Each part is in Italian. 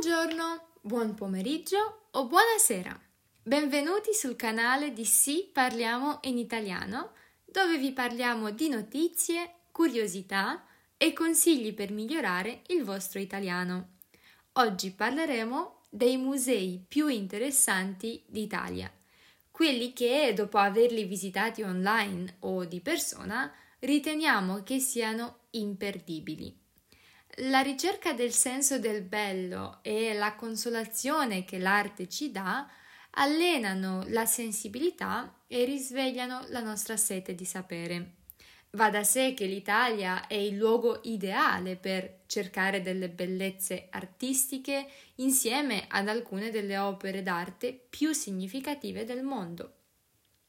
Buongiorno, buon pomeriggio o buonasera. Benvenuti sul canale di Sì parliamo in italiano, dove vi parliamo di notizie, curiosità e consigli per migliorare il vostro italiano. Oggi parleremo dei musei più interessanti d'Italia, quelli che dopo averli visitati online o di persona riteniamo che siano imperdibili. La ricerca del senso del bello e la consolazione che l'arte ci dà allenano la sensibilità e risvegliano la nostra sete di sapere. Va da sé che l'Italia è il luogo ideale per cercare delle bellezze artistiche insieme ad alcune delle opere d'arte più significative del mondo.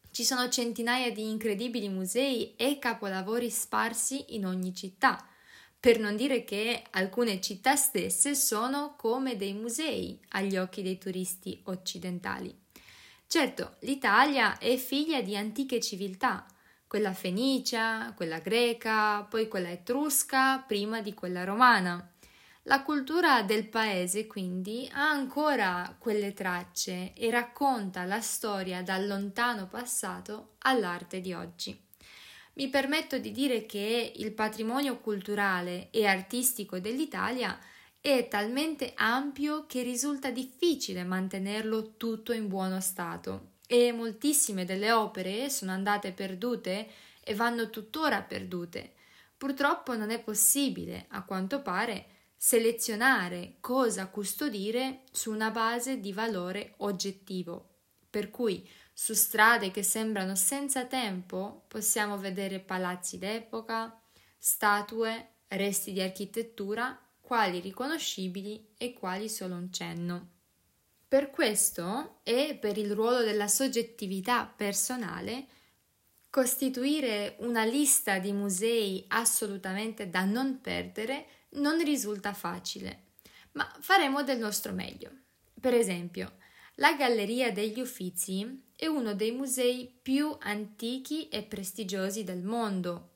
Ci sono centinaia di incredibili musei e capolavori sparsi in ogni città per non dire che alcune città stesse sono come dei musei agli occhi dei turisti occidentali. Certo, l'Italia è figlia di antiche civiltà, quella fenicia, quella greca, poi quella etrusca, prima di quella romana. La cultura del paese quindi ha ancora quelle tracce e racconta la storia dal lontano passato all'arte di oggi mi permetto di dire che il patrimonio culturale e artistico dell'Italia è talmente ampio che risulta difficile mantenerlo tutto in buono stato e moltissime delle opere sono andate perdute e vanno tuttora perdute. Purtroppo non è possibile, a quanto pare, selezionare cosa custodire su una base di valore oggettivo. Per cui su strade che sembrano senza tempo possiamo vedere palazzi d'epoca, statue, resti di architettura, quali riconoscibili e quali solo un cenno. Per questo e per il ruolo della soggettività personale, costituire una lista di musei assolutamente da non perdere non risulta facile, ma faremo del nostro meglio. Per esempio, la Galleria degli Uffizi è uno dei musei più antichi e prestigiosi del mondo.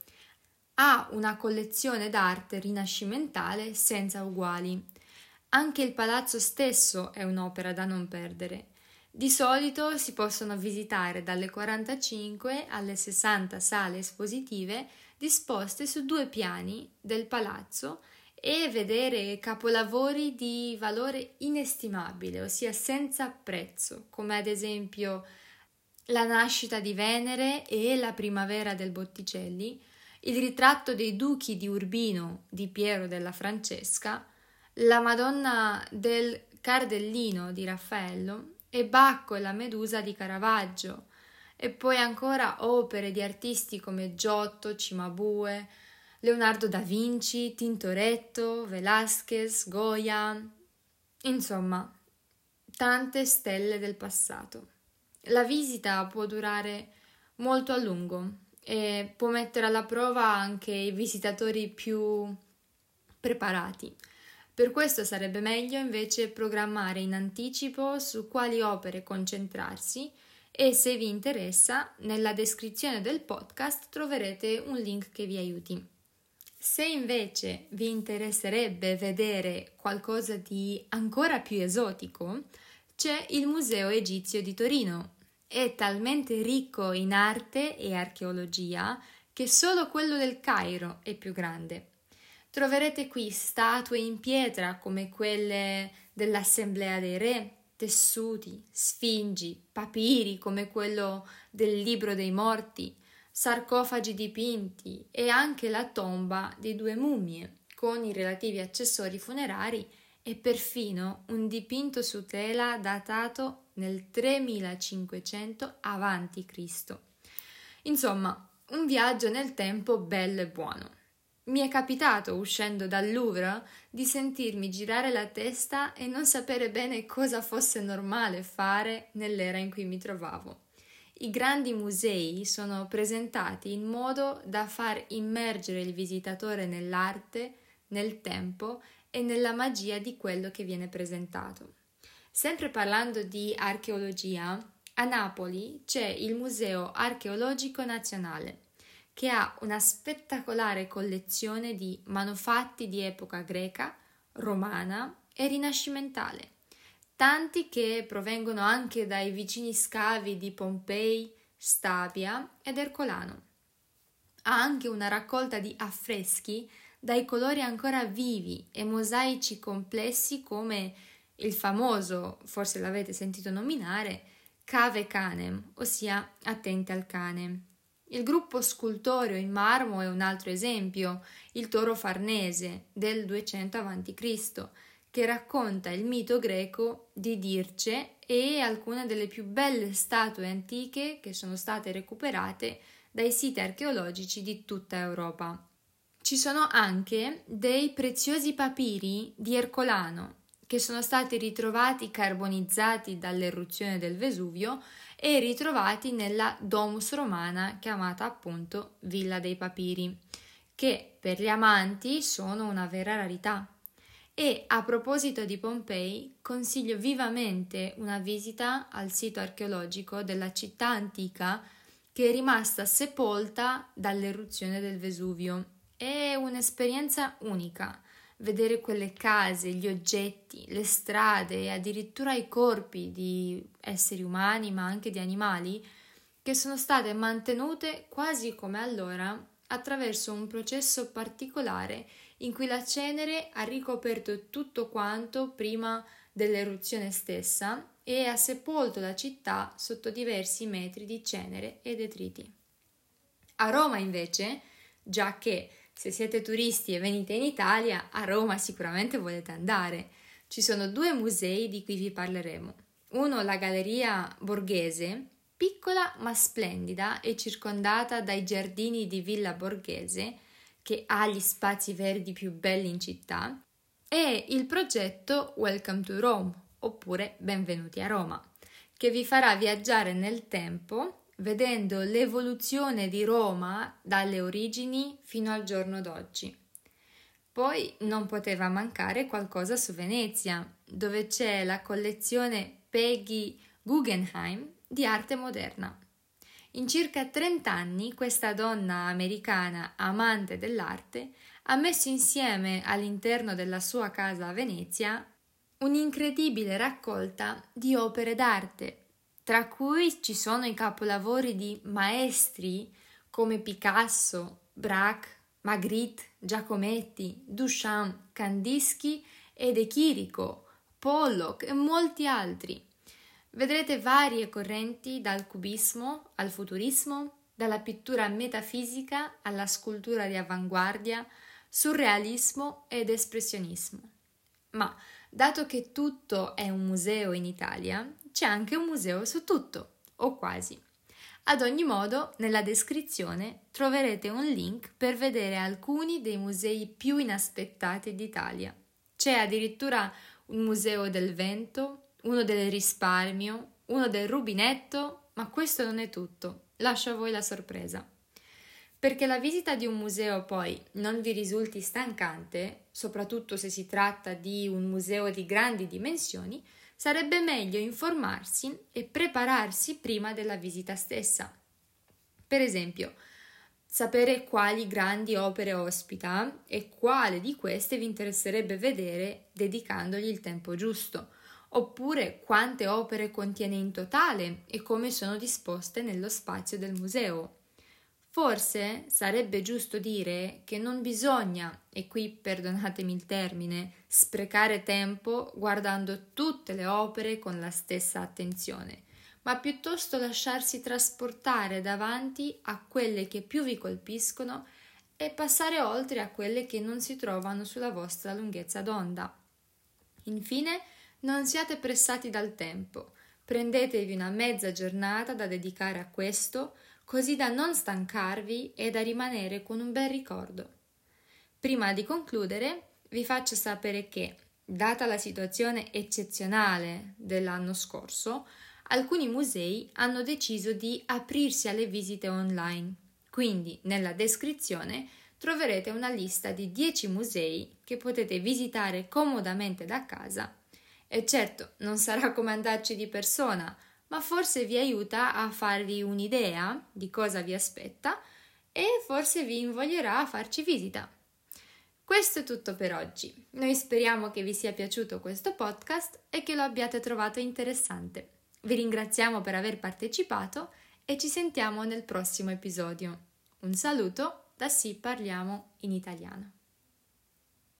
Ha una collezione d'arte rinascimentale senza uguali. Anche il palazzo stesso è un'opera da non perdere. Di solito si possono visitare dalle 45 alle 60 sale espositive disposte su due piani del palazzo e vedere capolavori di valore inestimabile, ossia senza prezzo, come ad esempio la nascita di Venere e la primavera del Botticelli, il ritratto dei duchi di Urbino di Piero della Francesca, la Madonna del Cardellino di Raffaello e Bacco e la Medusa di Caravaggio, e poi ancora opere di artisti come Giotto, Cimabue, Leonardo da Vinci, Tintoretto, Velázquez, Goya, insomma, tante stelle del passato. La visita può durare molto a lungo e può mettere alla prova anche i visitatori più preparati. Per questo sarebbe meglio invece programmare in anticipo su quali opere concentrarsi e se vi interessa, nella descrizione del podcast troverete un link che vi aiuti. Se invece vi interesserebbe vedere qualcosa di ancora più esotico, c'è il Museo Egizio di Torino. È talmente ricco in arte e archeologia che solo quello del Cairo è più grande. Troverete qui statue in pietra come quelle dell'Assemblea dei Re, tessuti, sfingi, papiri come quello del Libro dei Morti, sarcofagi dipinti e anche la tomba di due mummie con i relativi accessori funerari e perfino un dipinto su tela datato nel 3500 a.C. Insomma, un viaggio nel tempo bello e buono. Mi è capitato, uscendo dal Louvre, di sentirmi girare la testa e non sapere bene cosa fosse normale fare nell'era in cui mi trovavo. I grandi musei sono presentati in modo da far immergere il visitatore nell'arte, nel tempo e nella magia di quello che viene presentato. Sempre parlando di archeologia, a Napoli c'è il Museo Archeologico Nazionale, che ha una spettacolare collezione di manufatti di epoca greca, romana, e rinascimentale, tanti che provengono anche dai vicini scavi di Pompei, Stabia ed Ercolano. Ha anche una raccolta di affreschi dai colori ancora vivi e mosaici complessi come il famoso, forse l'avete sentito nominare, Cave Canem, ossia Attenti al cane. Il gruppo scultoreo in marmo è un altro esempio, il toro farnese del 200 a.C., che racconta il mito greco di Dirce e alcune delle più belle statue antiche che sono state recuperate dai siti archeologici di tutta Europa. Ci sono anche dei preziosi papiri di Ercolano che sono stati ritrovati carbonizzati dall'eruzione del Vesuvio e ritrovati nella Domus Romana chiamata appunto Villa dei Papiri, che per gli amanti sono una vera rarità. E a proposito di Pompei, consiglio vivamente una visita al sito archeologico della città antica che è rimasta sepolta dall'eruzione del Vesuvio. È un'esperienza unica vedere quelle case, gli oggetti, le strade e addirittura i corpi di esseri umani ma anche di animali che sono state mantenute quasi come allora attraverso un processo particolare in cui la cenere ha ricoperto tutto quanto prima dell'eruzione stessa e ha sepolto la città sotto diversi metri di cenere e detriti. A Roma invece, già che se siete turisti e venite in Italia, a Roma sicuramente volete andare. Ci sono due musei di cui vi parleremo. Uno la Galleria Borghese, piccola ma splendida e circondata dai giardini di Villa Borghese, che ha gli spazi verdi più belli in città, e il progetto Welcome to Rome, oppure Benvenuti a Roma, che vi farà viaggiare nel tempo vedendo l'evoluzione di Roma dalle origini fino al giorno d'oggi. Poi non poteva mancare qualcosa su Venezia, dove c'è la collezione Peggy Guggenheim di arte moderna. In circa 30 anni questa donna americana amante dell'arte ha messo insieme all'interno della sua casa a Venezia un'incredibile raccolta di opere d'arte tra cui ci sono i capolavori di maestri come Picasso, Braque, Magritte, Giacometti, Duchamp, Kandinsky ed Echirico, Pollock e molti altri. Vedrete varie correnti dal cubismo al futurismo, dalla pittura metafisica alla scultura di avanguardia, surrealismo ed espressionismo. Ma dato che tutto è un museo in Italia, c'è anche un museo su tutto, o quasi. Ad ogni modo, nella descrizione troverete un link per vedere alcuni dei musei più inaspettati d'Italia. C'è addirittura un museo del vento, uno del risparmio, uno del rubinetto, ma questo non è tutto. Lascio a voi la sorpresa. Perché la visita di un museo poi non vi risulti stancante, soprattutto se si tratta di un museo di grandi dimensioni, sarebbe meglio informarsi e prepararsi prima della visita stessa. Per esempio, sapere quali grandi opere ospita e quale di queste vi interesserebbe vedere dedicandogli il tempo giusto, oppure quante opere contiene in totale e come sono disposte nello spazio del museo. Forse sarebbe giusto dire che non bisogna, e qui perdonatemi il termine, sprecare tempo guardando tutte le opere con la stessa attenzione, ma piuttosto lasciarsi trasportare davanti a quelle che più vi colpiscono e passare oltre a quelle che non si trovano sulla vostra lunghezza d'onda. Infine, non siate pressati dal tempo, prendetevi una mezza giornata da dedicare a questo, così da non stancarvi e da rimanere con un bel ricordo. Prima di concludere, vi faccio sapere che, data la situazione eccezionale dell'anno scorso, alcuni musei hanno deciso di aprirsi alle visite online. Quindi, nella descrizione troverete una lista di 10 musei che potete visitare comodamente da casa. E certo, non sarà come andarci di persona, ma forse vi aiuta a farvi un'idea di cosa vi aspetta e forse vi invoglierà a farci visita. Questo è tutto per oggi. Noi speriamo che vi sia piaciuto questo podcast e che lo abbiate trovato interessante. Vi ringraziamo per aver partecipato e ci sentiamo nel prossimo episodio. Un saluto da Sì Parliamo in Italiano.